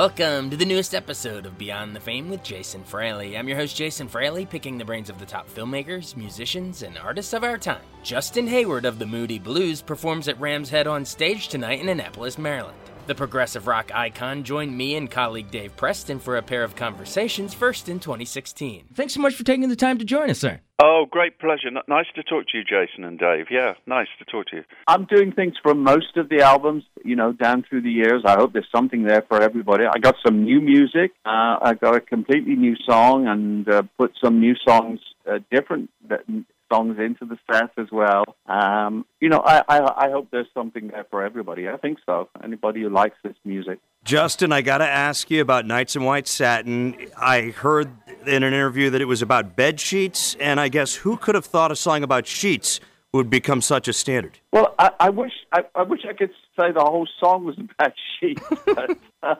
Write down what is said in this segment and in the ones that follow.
Welcome to the newest episode of Beyond the Fame with Jason Fraley. I'm your host, Jason Fraley, picking the brains of the top filmmakers, musicians, and artists of our time. Justin Hayward of the Moody Blues performs at Rams Head on stage tonight in Annapolis, Maryland. The progressive rock icon joined me and colleague Dave Preston for a pair of conversations first in 2016. Thanks so much for taking the time to join us, sir. Oh, great pleasure. N- nice to talk to you, Jason and Dave. Yeah, nice to talk to you. I'm doing things from most of the albums, you know, down through the years. I hope there's something there for everybody. I got some new music. Uh, I got a completely new song and uh, put some new songs, uh, different songs into the set as well. Um, you know, I, I, I hope there's something there for everybody. I think so. Anybody who likes this music. Justin, I got to ask you about Nights in White Satin. I heard in an interview that it was about bed sheets, and I guess who could have thought a song about sheets would become such a standard? Well, I, I wish I, I wish I could say the whole song was about sheets, but uh,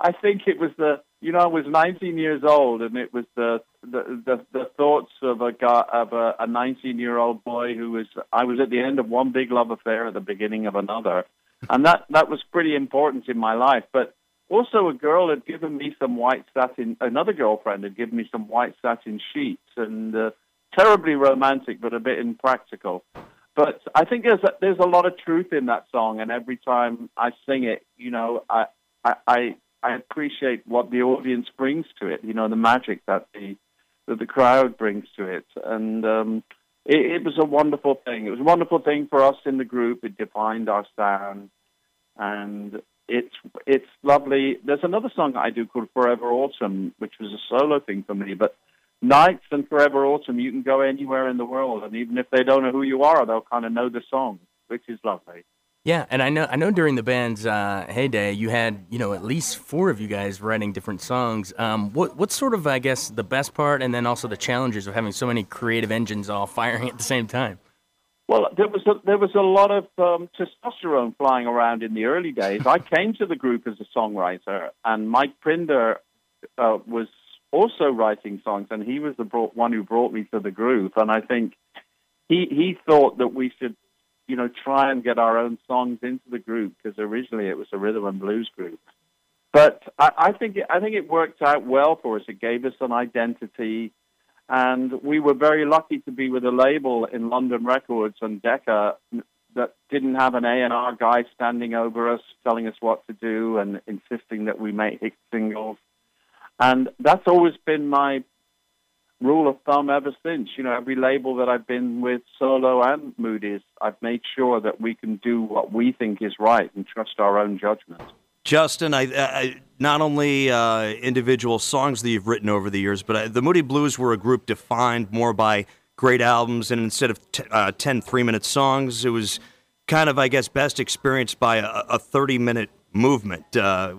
I think it was the you know I was 19 years old, and it was the the the, the thoughts of a guy of a, a 19 year old boy who was I was at the end of one big love affair at the beginning of another and that that was pretty important in my life. But also, a girl had given me some white satin. Another girlfriend had given me some white satin sheets, and uh, terribly romantic, but a bit impractical. But I think there's a, there's a lot of truth in that song, and every time I sing it, you know, I I I appreciate what the audience brings to it. You know, the magic that the that the crowd brings to it, and um, it, it was a wonderful thing. It was a wonderful thing for us in the group. It defined our sound, and it's it's lovely. There's another song I do called Forever Autumn, which was a solo thing for me. But Nights and Forever Autumn, you can go anywhere in the world, and even if they don't know who you are, they'll kind of know the song, which is lovely. Yeah, and I know I know during the band's uh, heyday, you had you know at least four of you guys writing different songs. Um, what what's sort of I guess the best part, and then also the challenges of having so many creative engines all firing at the same time? Well, there was a, there was a lot of um, testosterone flying around in the early days. I came to the group as a songwriter, and Mike Pinder uh, was also writing songs, and he was the brought, one who brought me to the group. And I think he he thought that we should you know, try and get our own songs into the group because originally it was a rhythm and blues group. But I, I think it, I think it worked out well for us. It gave us an identity, and we were very lucky to be with a label in London Records and Decca that didn't have an A and R guy standing over us telling us what to do and insisting that we make hit singles. And that's always been my rule of thumb ever since. You know, every label that I've been with, solo and Moody's, I've made sure that we can do what we think is right and trust our own judgment. Justin, I, I not only uh, individual songs that you've written over the years, but I, the Moody Blues were a group defined more by great albums, and instead of t- uh, 10 three minute songs, it was kind of, I guess, best experienced by a, a 30 minute movement. Uh,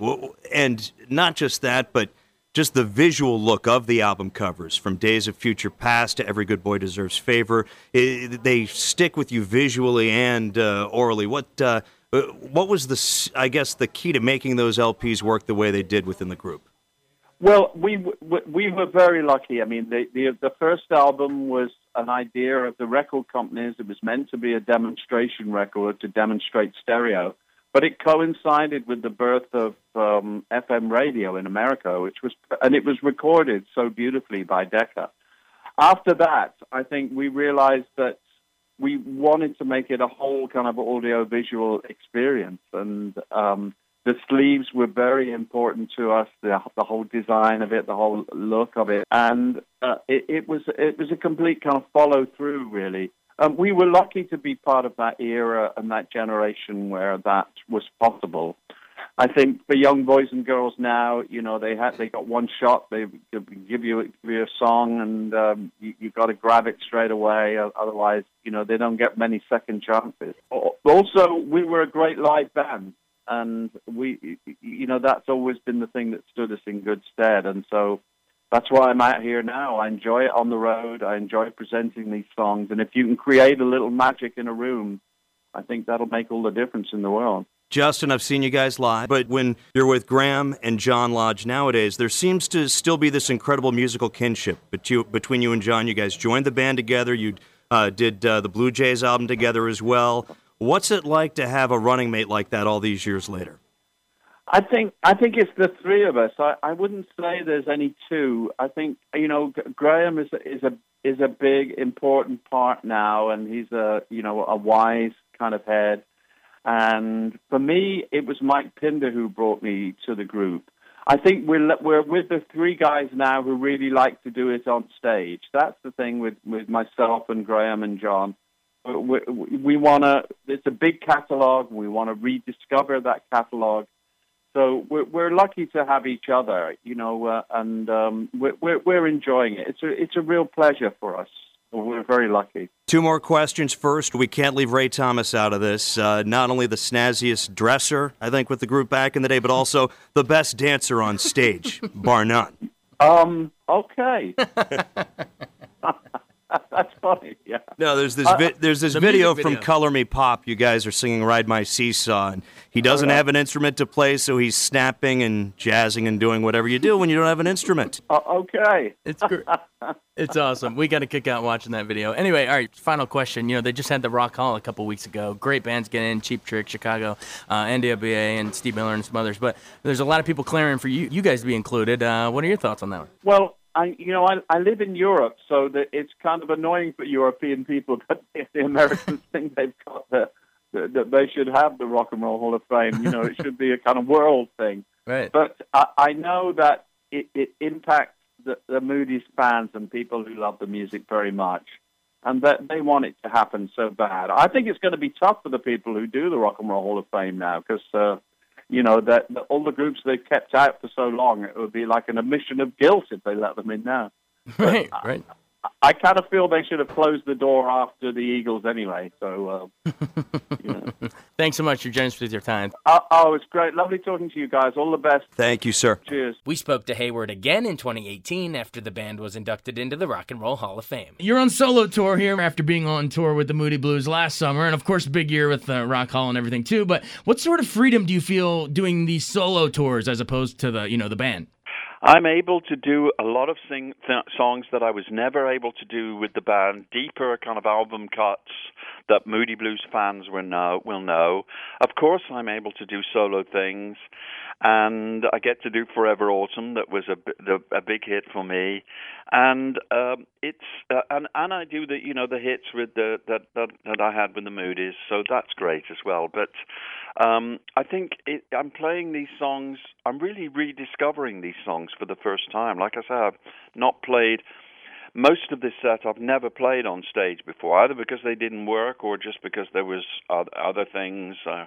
and not just that, but just the visual look of the album covers from Days of Future Passed to Every Good Boy Deserves Favor. It, they stick with you visually and uh, orally. What uh, what was the I guess the key to making those LPs work the way they did within the group? Well, we we were very lucky. I mean, the the, the first album was an idea of the record companies. It was meant to be a demonstration record to demonstrate stereo, but it coincided with the birth of um, FM radio in America, which was and it was recorded so beautifully by Decca. After that, I think we realized that we wanted to make it a whole kind of audio visual experience, and um, the sleeves were very important to us. The, the whole design of it, the whole look of it, and uh, it, it, was it was a complete kind of follow through. Really, um, we were lucky to be part of that era and that generation where that was possible. I think for young boys and girls now, you know, they had they got one shot. They give you give you a song, and um, you you got to grab it straight away. Otherwise, you know, they don't get many second chances. Also, we were a great live band and we, you know, that's always been the thing that stood us in good stead. And so that's why I'm out here now. I enjoy it on the road. I enjoy presenting these songs, and if you can create a little magic in a room, I think that'll make all the difference in the world. Justin, I've seen you guys live, but when you're with Graeme and John Lodge nowadays, there seems to still be this incredible musical kinship between you and John. You guys joined the band together. You uh, did uh, the Blue Jays album together as well. What's it like to have a running mate like that all these years later? I think I think it's the three of us. I, I wouldn't say there's any two. I think you know Graeme is is a is a big important part now, and he's a you know a wise kind of head. And for me, it was Mike Pinder who brought me to the group. I think we're we're with the three guys now who really like to do it on stage. That's the thing with with myself and Graeme and John we, we want to. It's a big catalog. We want to rediscover that catalog. So we're, we're lucky to have each other, you know, uh, and um, we're, we're enjoying it. It's a it's a real pleasure for us. We're very lucky. Two more questions. First, we can't leave Ray Thomas out of this. Uh, not only the snazziest dresser, I think, with the group back in the day, but also the best dancer on stage, bar none. Um. Okay. That's funny. Yeah. No, there's this vi- there's this the video, video from Color Me Pop. You guys are singing "Ride My Seesaw," and he doesn't have an instrument to play, so he's snapping and jazzing and doing whatever you do when you don't have an instrument. Uh, okay. It's great. it's awesome. We got to kick out watching that video. Anyway, all right. Final question. You know, they just had the Rock Hall a couple weeks ago. Great bands get in: Cheap Trick, Chicago, uh, NWA, and Steve Miller and some others. But there's a lot of people clearing for you, you guys to be included. Uh, what are your thoughts on that one? Well. I, you know, I, I live in Europe, so that it's kind of annoying for European people that the Americans think they've got the, the, that they should have the Rock and Roll Hall of Fame. You know, it should be a kind of world thing. Right. But I, I know that it, it impacts the, the Moody's fans and people who love the music very much, and that they want it to happen so bad. I think it's going to be tough for the people who do the Rock and Roll Hall of Fame now because. Uh, you know, that, that all the groups they've kept out for so long, it would be like an admission of guilt if they let them in now. Right, uh, right. I kind of feel they should have closed the door after the Eagles anyway. So, uh, you know. thanks so much. You're generous with your time. Uh, oh, it's great. Lovely talking to you guys. All the best. Thank you, sir. Cheers. We spoke to Hayward again in 2018 after the band was inducted into the Rock and Roll Hall of Fame. You're on solo tour here after being on tour with the Moody Blues last summer, and of course, big year with uh, Rock Hall and everything too. But what sort of freedom do you feel doing these solo tours as opposed to the you know the band? I'm able to do a lot of sing th- songs that I was never able to do with the band, deeper kind of album cuts that Moody Blues fans will know. Will know. Of course, I'm able to do solo things, and I get to do Forever Autumn. That was a, a big hit for me, and um, it's uh, and and I do the you know the hits with the that that, that I had with the Moody's, so that's great as well. But um, I think it, I'm playing these songs. I'm really rediscovering these songs for the first time. Like I said, I've not played most of this set. I've never played on stage before, either because they didn't work or just because there was other things. Uh,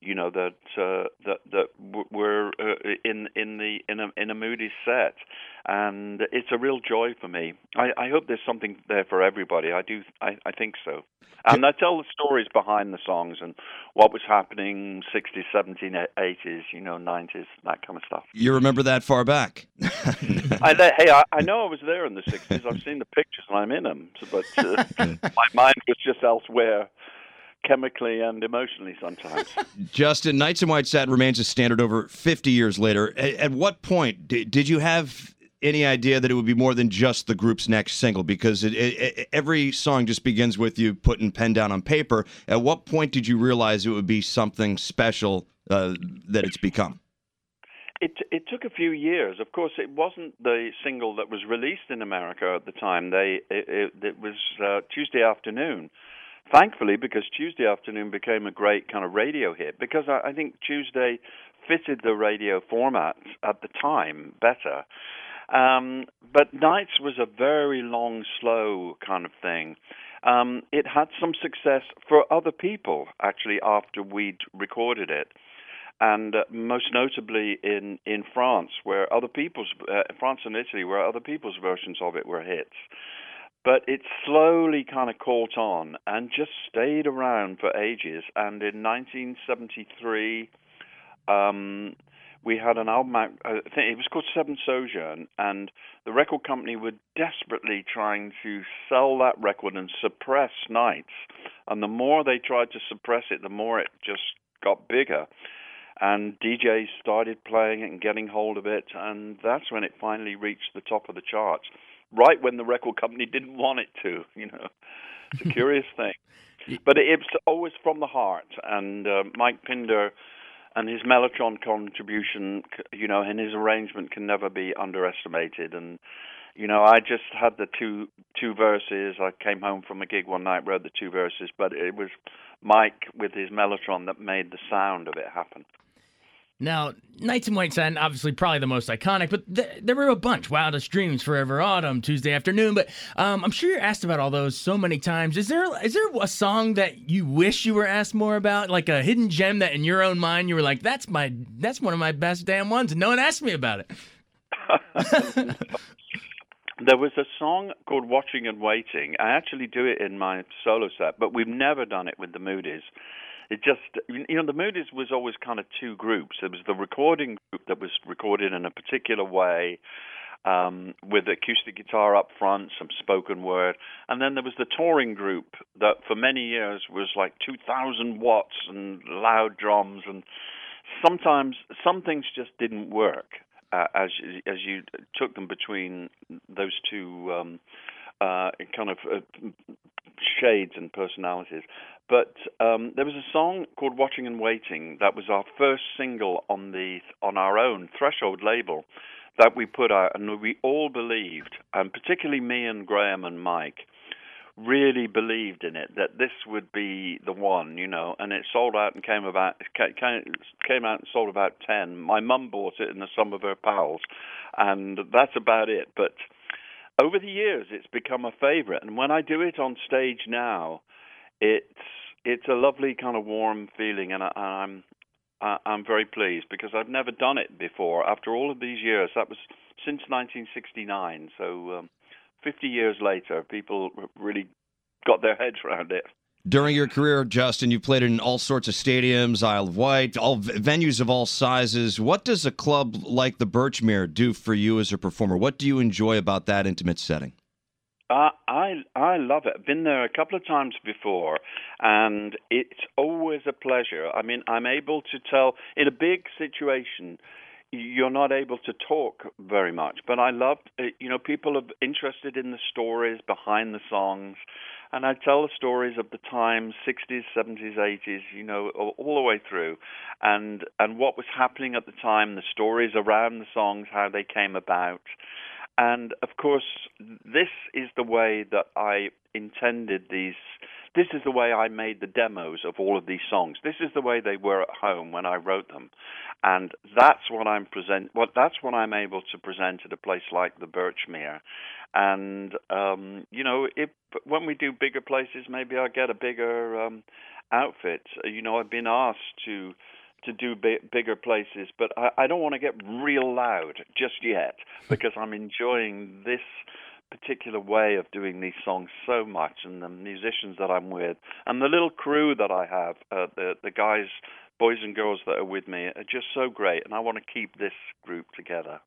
you know that uh, that that we're uh, in in the in a in a moody set, and it's a real joy for me. I, I hope there's something there for everybody. I do. I, I think so. And I tell the stories behind the songs and what was happening 60s, 70s, 80s, you know, 90s, that kind of stuff. You remember that far back? I, hey, I, I, know I was there in the 60s. I've seen the pictures and I'm in them. But uh, my mind was just elsewhere chemically and emotionally sometimes. Justin, Nights in White Satin remains a standard over 50 years later. At, at what point did, did you have any idea that it would be more than just the group's next single? Because it, it, it, every song just begins with you putting pen down on paper. At what point did you realize it would be something special uh, that it's become? It it took a few years. Of course, it wasn't the single that was released in America at the time. They it, it, it was uh, Tuesday afternoon. Thankfully, because Tuesday afternoon became a great kind of radio hit. Because I, I think Tuesday fitted the radio format at the time better. Um, but Nights was a very long, slow kind of thing. Um, it had some success for other people actually after we'd recorded it and uh, most notably in in France, where other people's uh, France and Italy, where other people's versions of it were hits. But it slowly kind of caught on and just stayed around for ages. And in 1973, um, we had an album out. I think it was called Seventh Sojourn, and the record company were desperately trying to sell that record and suppress Nights. And the more they tried to suppress it, the more it just got bigger and DJs started playing it and getting hold of it, and that's when it finally reached the top of the charts. Right when the record company didn't want it to, you know, it's a curious thing. But it's always from the heart, and uh, Mike Pinder and his Mellotron contribution, you know, and his arrangement can never be underestimated. And you know, I just had the two two verses. I came home from a gig one night, wrote the two verses, but it was Mike with his Mellotron that made the sound of it happen. Now, Nights in White Satin, obviously probably the most iconic, but th- there were a bunch. Wildest Dreams, Forever Autumn, Tuesday Afternoon. But um, I'm sure you're asked about all those so many times. Is there is there a song that you wish you were asked more about, like a hidden gem that in your own mind you were like, that's my that's one of my best damn ones, and no one asked me about it. there was a song called Watching and Waiting. I actually do it in my solo set, but we've never done it with the Moodies it just you know the Moodies was always kind of two groups. There was the recording group that was recorded in a particular way. Um, with acoustic guitar up front, some spoken word, and then there was the touring group that for many years was like 2,000 watts and loud drums, and sometimes some things just didn't work uh, as as you took them between those two um, uh, kind of uh, shades and personalities. But um, there was a song called "Watching and Waiting" that was our first single on the on our own Threshold label that we put out, and we all believed, and particularly me and Graeme and Mike, really believed in it that this would be the one, you know. And it sold out and came about came out and sold about ten. My mum bought it in the sum of her pals, and that's about it. But over the years, it's become a favorite, and when I do it on stage now it's it's a lovely kind of warm feeling, and I, I'm I'm very pleased because I've never done it before. After all of these years, that was since 1969, so um, 50 years later, people really got their heads around it. During your career, Justin, you've played in all sorts of stadiums, Isle of Wight, all venues of all sizes. What does a club like the Birchmere do for you as a performer? What do you enjoy about that intimate setting? Uh, I I love it. I've been there a couple of times before, and it's always a pleasure. I mean, I'm able to tell in a big situation. You're not able to talk very much, but I love, uh, you know, people are interested in the stories behind the songs, and I tell the stories of the time, 60s, 70s, 80s, you know, all the way through, and and what was happening at the time, the stories around the songs, how they came about, and of course, this is the way that I intended these. This is the way I made the demos of all of these songs. This is the way they were at home when I wrote them, and that's what I'm present. What that's what I'm able to present at a place like the Birchmere. And um, you know, if when we do bigger places, maybe I'll get a bigger um, outfit. You know, I've been asked to to do bigger places, but I, I don't want to get real loud just yet because I'm enjoying this particular way of doing these songs so much, and the musicians that I'm with, and the little crew that I have, uh, the the guys, boys and girls that are with me, are just so great, and I want to keep this group together.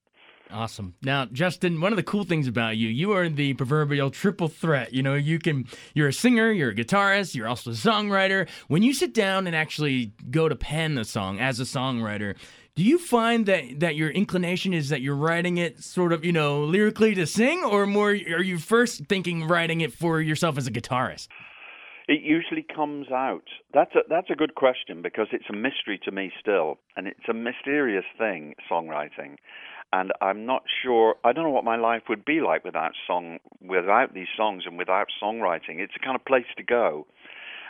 Awesome. Now, Justin, one of the cool things about you, you are the proverbial triple threat. You know, you can you're a singer, you're a guitarist, you're also a songwriter. When you sit down and actually go to pen the song as a songwriter, Do you find that that your inclination is that you're writing it sort of, you know, lyrically to sing, or more are you first thinking writing it for yourself as a guitarist? It usually comes out. That's a that's a good question because it's a mystery to me still, and it's a mysterious thing, songwriting. And I'm not sure. I don't know what my life would be like without song, without these songs, and without songwriting. It's a kind of place to go.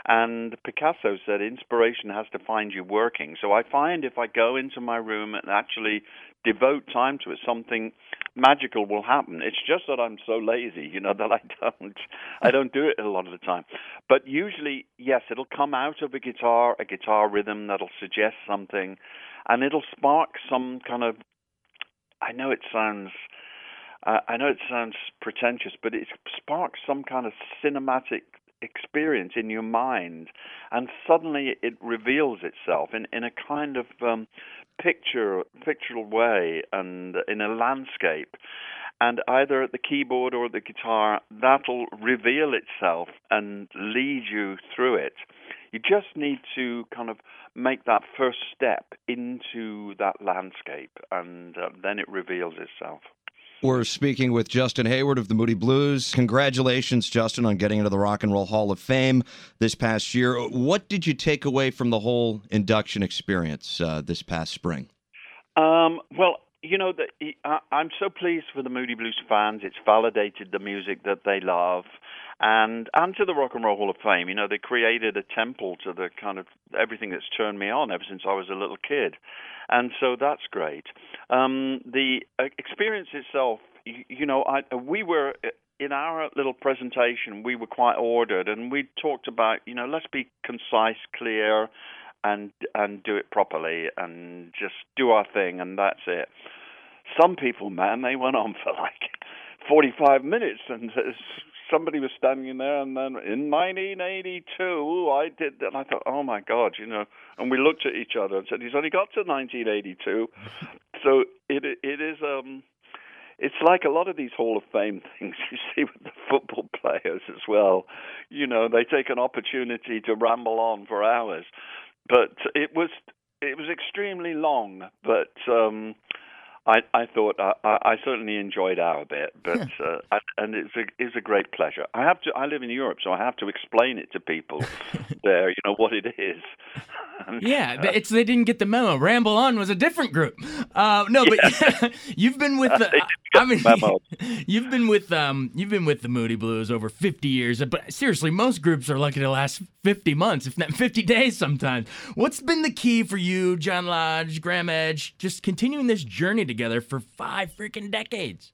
And Picasso said inspiration has to find you working. So I find if I go into my room and actually devote time to it, something magical will happen. It's just that I'm so lazy, you know, that I don't I don't do it a lot of the time. But usually, yes, it'll come out of a guitar, a guitar rhythm that'll suggest something, and it'll spark some kind of. I know it sounds. Uh, I know it sounds pretentious, but it sparks some kind of cinematic experience in your mind, and suddenly it reveals itself in, in a kind of um, picture pictorial way and in a landscape. And either at the keyboard or the guitar, that'll reveal itself and lead you through it. You just need to kind of make that first step into that landscape, and uh, then it reveals itself. We're speaking with Justin Hayward of the Moody Blues. Congratulations, Justin, on getting into the Rock and Roll Hall of Fame this past year. What did you take away from the whole induction experience uh, this past spring? Um, well, you know, the, I'm so pleased for the Moody Blues fans. It's validated the music that they love, and and to the Rock and Roll Hall of Fame. You know, they created a temple to the kind of everything that's turned me on ever since I was a little kid and so that's great. Um, the uh, experience itself, you, you know, I, we were uh, in our little presentation, we were quite ordered, and we talked about, you know, let's be concise, clear, and and do it properly, and just do our thing, and that's it. Some people, man, they went on for like 45 minutes, and somebody was standing in there, and then in 1982, I did that. And I thought, oh my God, you know. And we looked at each other and said, he's only got to 1982. so it it is um, it's like a lot of these Hall of Fame things you see with the football players as well. You know, they take an opportunity to ramble on for hours, but it was it was extremely long, but. um I, I thought I, I certainly enjoyed our bit, but uh, and it's a it's a great pleasure. I have to. I live in Europe, so I have to explain it to people there. You know what it is. yeah, uh, it's they didn't get the memo. Ramble on was a different group. Uh, no, but you've been with the. I mean, you've been with um, you've been with the Moody Blues over fifty years. But seriously, most groups are lucky to last fifty months, if not fifty days, sometimes. What's been the key for you, John Lodge, Graeme Edge, just continuing this journey together? for five freaking decades?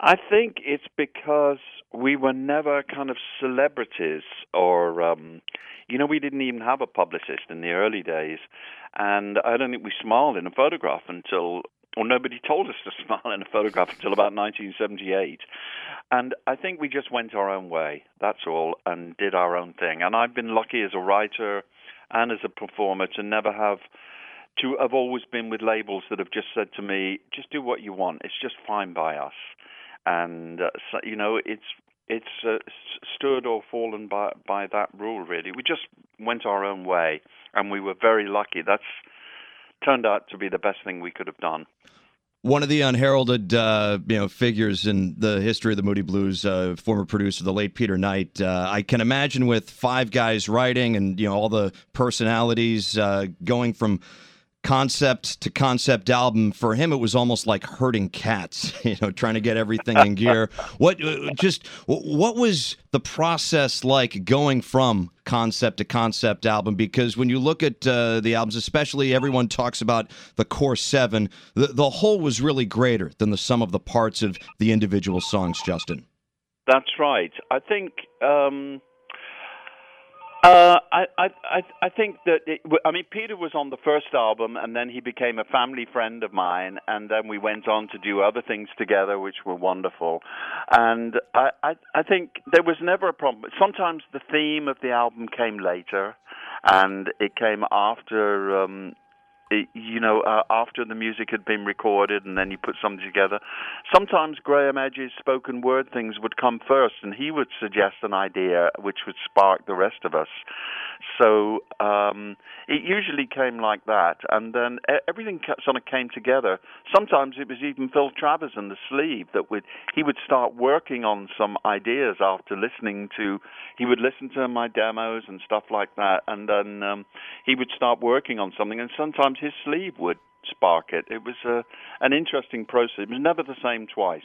I think it's because we were never kind of celebrities or um you know we didn't even have a publicist in the early days and I don't think we smiled in a photograph until or nobody told us to smile in a photograph until about 1978 and I think we just went our own way that's all and did our own thing and I've been lucky as a writer and as a performer to never have to have always been with labels that have just said to me, just do what you want. It's just fine by us. And uh, so, you know, it's it's uh, stood or fallen by by that rule. Really, we just went our own way, and we were very lucky. That's turned out to be the best thing we could have done. One of the unheralded, uh, you know, figures in the history of the Moody Blues, uh, former producer, the late Peter Knight. Uh, I can imagine with five guys writing and you know all the personalities uh, going from concept to concept album for him it was almost like herding cats you know trying to get everything in gear. What uh, just what was the process like going from concept to concept album? Because when you look at uh, the albums especially everyone talks about the core seven the, the whole was really greater than the sum of the parts of the individual songs justin. That's right. I think um uh, I, I I think that it, I mean Peter was on the first album, and then he became a family friend of mine, and then we went on to do other things together, which were wonderful. And I I, I think there was never a problem. Sometimes the theme of the album came later, and it came after um, you know, uh, after the music had been recorded and then you put something together. Sometimes Graeme Edge's spoken word things would come first and he would suggest an idea which would spark the rest of us. So um, it usually came like that, and then everything sort of came together. Sometimes it was even Phil Travers in the sleeve that would he would start working on some ideas after listening to. He would listen to my demos and stuff like that, and then um, he would start working on something, and sometimes his sleeve would spark it. It was a, an interesting process. It was never the same twice.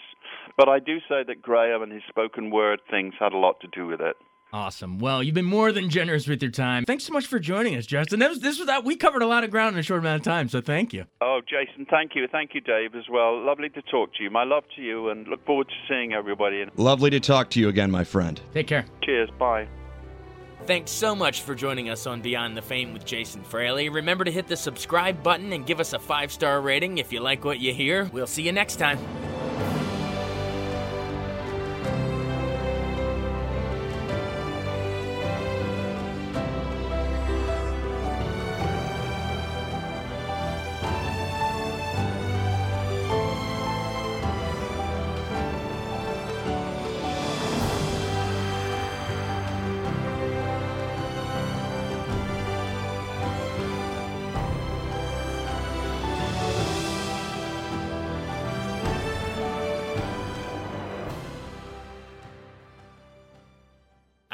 But I do say that Graeme and his spoken word things had a lot to do with it. Awesome. Well, you've been more than generous with your time. Thanks so much for joining us, Justin. This was, this was uh, we covered a lot of ground in a short amount of time, so thank you. Oh, Jason, thank you. Thank you, Dave, as well. Lovely to talk to you. My love to you, and look forward to seeing everybody. Lovely to talk to you again, my friend. Take care. Cheers. Bye. Thanks so much for joining us on Beyond the Fame with Jason Fraley. Remember to hit the subscribe button and give us a five star rating if you like what you hear. We'll see you next time.